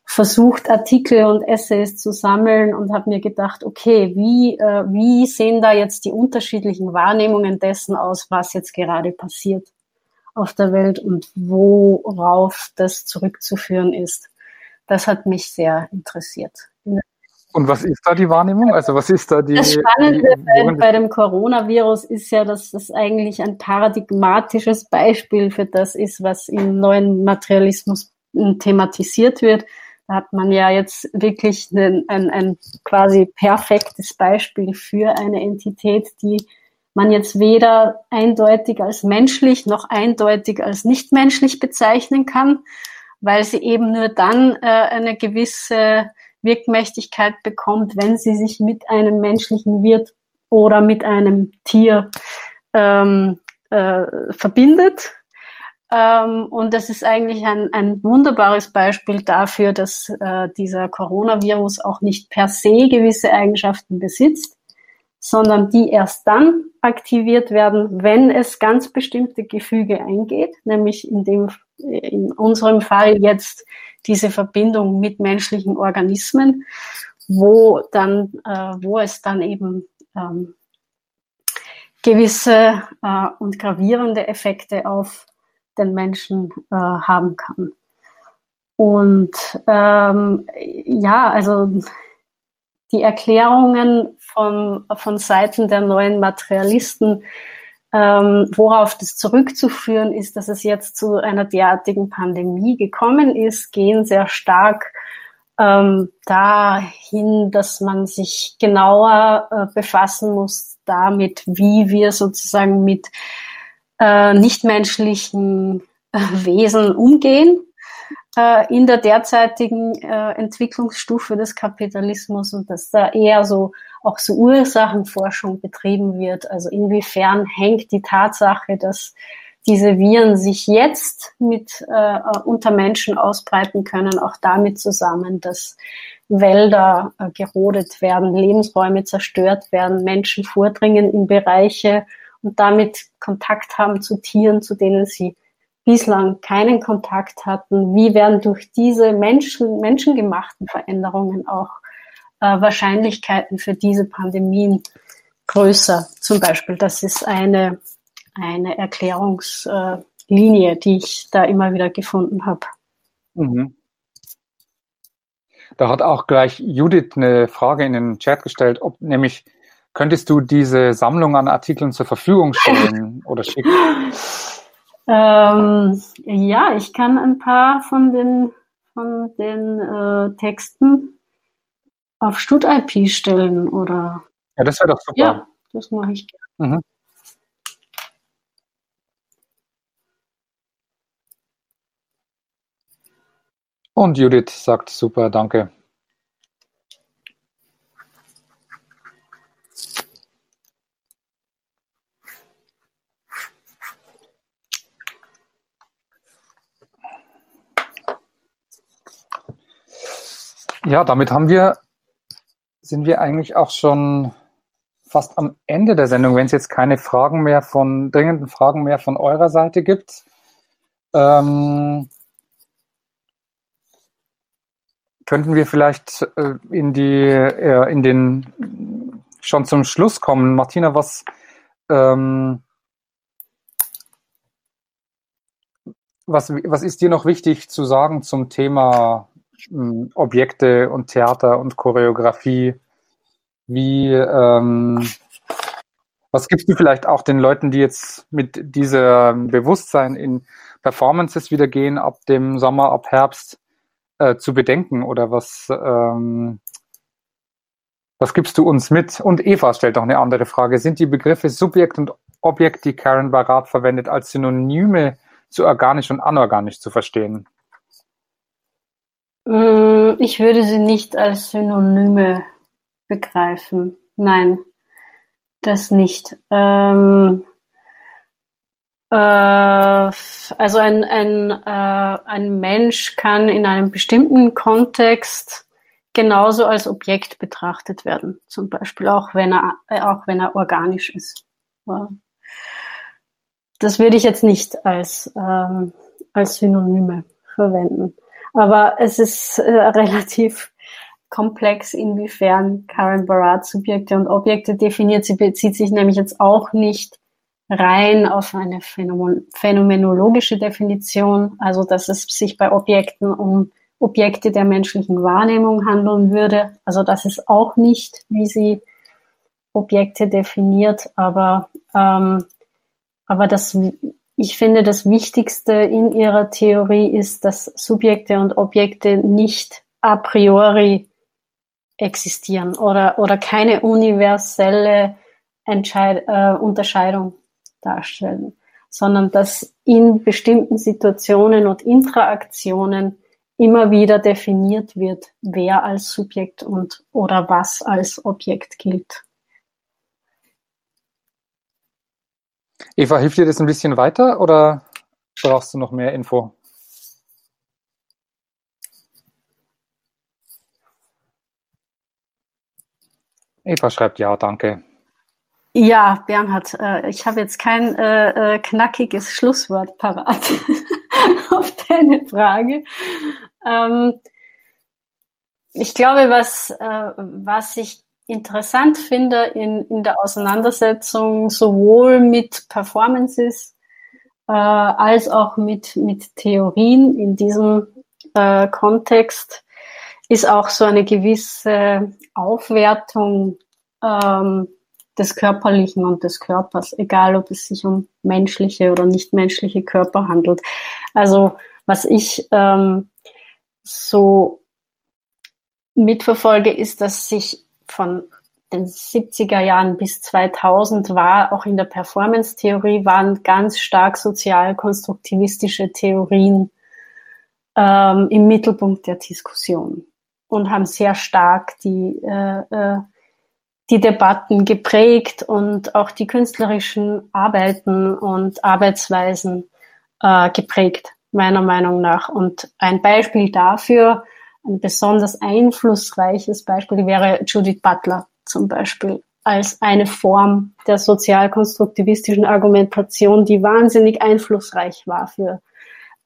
versucht, Artikel und Essays zu sammeln und habe mir gedacht, okay, wie, äh, wie sehen da jetzt die unterschiedlichen Wahrnehmungen dessen aus, was jetzt gerade passiert auf der Welt und worauf das zurückzuführen ist. Das hat mich sehr interessiert. Und was ist da die Wahrnehmung? Also was ist da die? Das Spannende die, bei, bei, dem Coronavirus ist ja, dass das eigentlich ein paradigmatisches Beispiel für das ist, was im neuen Materialismus thematisiert wird. Da hat man ja jetzt wirklich ein, ein, ein quasi perfektes Beispiel für eine Entität, die man jetzt weder eindeutig als menschlich noch eindeutig als nicht menschlich bezeichnen kann, weil sie eben nur dann äh, eine gewisse Wirkmächtigkeit bekommt, wenn sie sich mit einem menschlichen Wirt oder mit einem Tier ähm, äh, verbindet. Ähm, und das ist eigentlich ein, ein wunderbares Beispiel dafür, dass äh, dieser Coronavirus auch nicht per se gewisse Eigenschaften besitzt, sondern die erst dann aktiviert werden, wenn es ganz bestimmte Gefüge eingeht, nämlich in dem in unserem Fall jetzt diese Verbindung mit menschlichen Organismen, wo dann, äh, wo es dann eben ähm, gewisse äh, und gravierende Effekte auf den Menschen äh, haben kann. Und ähm, ja, also die Erklärungen von, von Seiten der neuen Materialisten ähm, worauf das zurückzuführen ist, dass es jetzt zu einer derartigen Pandemie gekommen ist, gehen sehr stark ähm, dahin, dass man sich genauer äh, befassen muss damit, wie wir sozusagen mit äh, nichtmenschlichen äh, Wesen umgehen äh, in der derzeitigen äh, Entwicklungsstufe des Kapitalismus und dass da eher so auch so Ursachenforschung betrieben wird. Also inwiefern hängt die Tatsache, dass diese Viren sich jetzt mit äh, unter Menschen ausbreiten können, auch damit zusammen, dass Wälder äh, gerodet werden, Lebensräume zerstört werden, Menschen vordringen in Bereiche und damit Kontakt haben zu Tieren, zu denen sie bislang keinen Kontakt hatten. Wie werden durch diese Menschen, menschengemachten Veränderungen auch äh, Wahrscheinlichkeiten für diese Pandemien größer. Zum Beispiel, das ist eine, eine Erklärungslinie, die ich da immer wieder gefunden habe. Mhm. Da hat auch gleich Judith eine Frage in den Chat gestellt, ob nämlich könntest du diese Sammlung an Artikeln zur Verfügung stellen oder schicken? *laughs* Ähm, ja, ich kann ein paar von den, von den äh, Texten auf Stud-IP stellen oder. Ja, das wäre doch super. Ja, das mache ich gerne. Mhm. Und Judith sagt super, danke. Ja, damit haben wir sind wir eigentlich auch schon fast am Ende der Sendung, wenn es jetzt keine Fragen mehr von, dringenden Fragen mehr von eurer Seite gibt. Ähm, könnten wir vielleicht äh, in die, äh, in den, schon zum Schluss kommen. Martina, was, ähm, was, was ist dir noch wichtig zu sagen zum Thema Objekte und Theater und Choreografie? Wie, ähm, was gibst du vielleicht auch den Leuten, die jetzt mit diesem Bewusstsein in Performances wieder gehen, ab dem Sommer, ab Herbst, äh, zu bedenken? Oder was, ähm, was gibst du uns mit? Und Eva stellt auch eine andere Frage. Sind die Begriffe Subjekt und Objekt, die Karen Barat verwendet, als Synonyme zu organisch und anorganisch zu verstehen? Mm, ich würde sie nicht als Synonyme begreifen. Nein, das nicht. Ähm, äh, also ein, ein, äh, ein Mensch kann in einem bestimmten Kontext genauso als Objekt betrachtet werden, zum Beispiel auch wenn er, äh, auch wenn er organisch ist. Das würde ich jetzt nicht als, ähm, als Synonyme verwenden. Aber es ist äh, *laughs* relativ komplex, inwiefern Karen Barat Subjekte und Objekte definiert. Sie bezieht sich nämlich jetzt auch nicht rein auf eine Phänomen phänomenologische Definition, also dass es sich bei Objekten um Objekte der menschlichen Wahrnehmung handeln würde. Also das ist auch nicht, wie sie Objekte definiert, aber, ähm, aber das, ich finde, das Wichtigste in ihrer Theorie ist, dass Subjekte und Objekte nicht a priori existieren oder, oder keine universelle Entscheid äh, Unterscheidung darstellen, sondern dass in bestimmten Situationen und Interaktionen immer wieder definiert wird, wer als Subjekt und oder was als Objekt gilt. Eva, hilft dir das ein bisschen weiter oder brauchst du noch mehr Info? Eva schreibt ja, danke. Ja, Bernhard, äh, ich habe jetzt kein äh, äh, knackiges Schlusswort parat *laughs* auf deine Frage. Ähm, ich glaube, was, was ich interessant finde in, in der Auseinandersetzung sowohl mit Performances äh, als auch mit, mit Theorien in diesem äh, Kontext, ist auch so eine gewisse Aufwertung ähm, des Körperlichen und des Körpers, egal ob es sich um menschliche oder nichtmenschliche Körper handelt. Also was ich ähm, so mitverfolge, ist, dass sich von den 70er Jahren bis 2000 war auch in der Performance-Theorie waren ganz stark sozial-konstruktivistische Theorien ähm, im Mittelpunkt der Diskussion und haben sehr stark die, äh, äh, die Debatten geprägt und auch die künstlerischen Arbeiten und Arbeitsweisen äh, geprägt, meiner Meinung nach. Und ein Beispiel dafür, ein besonders einflussreiches Beispiel wäre Judith Butler zum Beispiel als eine Form der sozialkonstruktivistischen Argumentation, die wahnsinnig einflussreich war für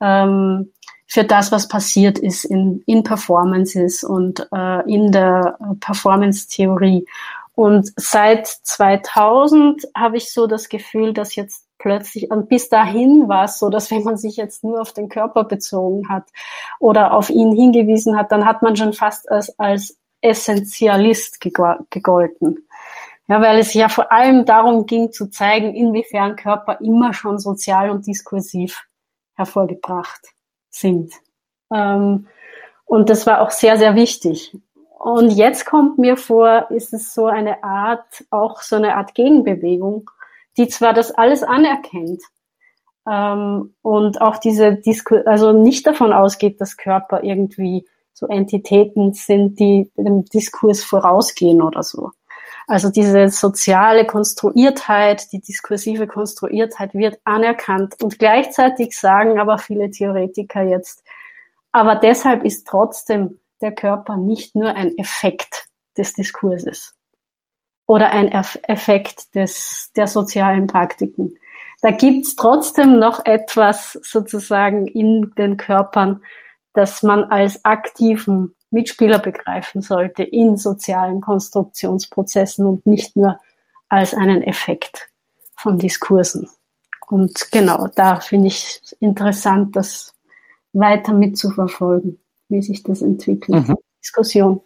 ähm, für das, was passiert ist in, in Performances und äh, in der Performance-Theorie. Und seit 2000 habe ich so das Gefühl, dass jetzt plötzlich, und bis dahin war es so, dass wenn man sich jetzt nur auf den Körper bezogen hat oder auf ihn hingewiesen hat, dann hat man schon fast als, als Essentialist gegolten. Ja, weil es ja vor allem darum ging zu zeigen, inwiefern Körper immer schon sozial und diskursiv hervorgebracht sind. Ähm, und das war auch sehr, sehr wichtig. Und jetzt kommt mir vor, ist es so eine Art, auch so eine Art Gegenbewegung, die zwar das alles anerkennt ähm, und auch diese Disku also nicht davon ausgeht, dass Körper irgendwie so Entitäten sind, die dem Diskurs vorausgehen oder so. Also diese soziale Konstruiertheit, die diskursive Konstruiertheit wird anerkannt und gleichzeitig sagen aber viele Theoretiker jetzt, aber deshalb ist trotzdem der Körper nicht nur ein Effekt des Diskurses oder ein Effekt des, der sozialen Praktiken. Da gibt's trotzdem noch etwas sozusagen in den Körpern, das man als aktiven Mitspieler begreifen sollte in sozialen Konstruktionsprozessen und nicht nur als einen Effekt von Diskursen. und genau, da finde ich interessant, das weiter mitzuverfolgen, wie sich das entwickelt. Mhm. Diskussion.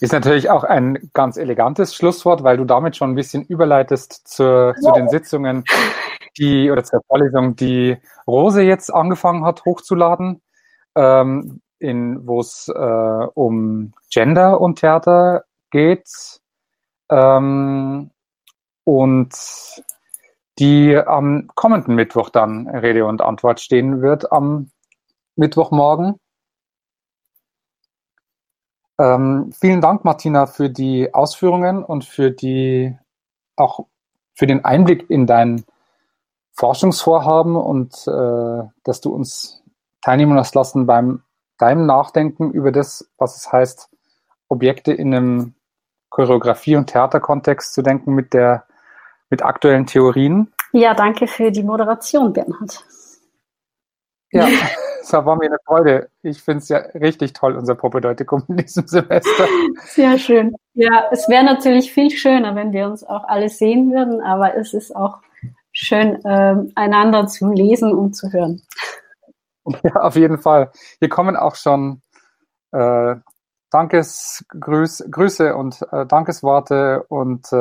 Ist natürlich auch ein ganz elegantes Schlusswort, weil du damit schon ein bisschen überleitest zur, zu den Sitzungen, die oder zur Vorlesung, die Rose jetzt angefangen hat hochzuladen, ähm, in wo es äh, um Gender und Theater geht ähm, und die am kommenden Mittwoch dann Rede und Antwort stehen wird am Mittwochmorgen. Ähm, vielen Dank, Martina, für die Ausführungen und für die auch für den Einblick in dein Forschungsvorhaben und äh, dass du uns teilnehmen hast lassen beim deinem Nachdenken über das, was es heißt, Objekte in einem Choreografie- und Theaterkontext zu denken mit der mit aktuellen Theorien. Ja, danke für die Moderation, Bernhard. Ja, *laughs* es war mir eine Freude. Ich finde es ja richtig toll, unser Propedeutikum in diesem Semester. Sehr schön. Ja, es wäre natürlich viel schöner, wenn wir uns auch alle sehen würden, aber es ist auch schön, äh, einander zu lesen und zu hören. Ja, auf jeden Fall. Hier kommen auch schon äh, Dankesgrüße Grüße und äh, Dankesworte und äh,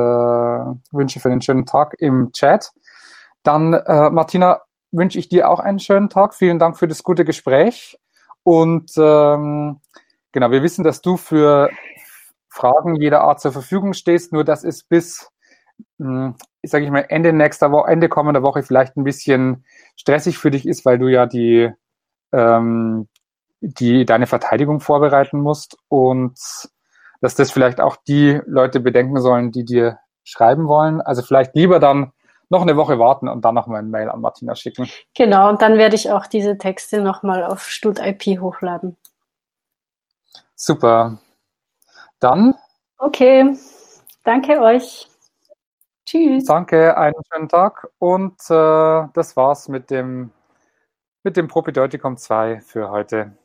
Wünsche für den schönen Tag im Chat. Dann, äh, Martina, wünsche ich dir auch einen schönen Tag. Vielen Dank für das gute Gespräch. Und ähm, genau, wir wissen, dass du für Fragen jeder Art zur Verfügung stehst. Nur das ist bis, hm, sage ich mal, Ende nächster Woche, Ende kommender Woche vielleicht ein bisschen stressig für dich ist, weil du ja die ähm, die deine Verteidigung vorbereiten musst und dass das vielleicht auch die Leute bedenken sollen, die dir schreiben wollen. Also vielleicht lieber dann noch eine Woche warten und dann nochmal ein Mail an Martina schicken. Genau, und dann werde ich auch diese Texte nochmal auf StudIP hochladen. Super. Dann. Okay, danke euch. Tschüss. Danke, einen schönen Tag und äh, das war's mit dem, mit dem Propedeutikum 2 für heute.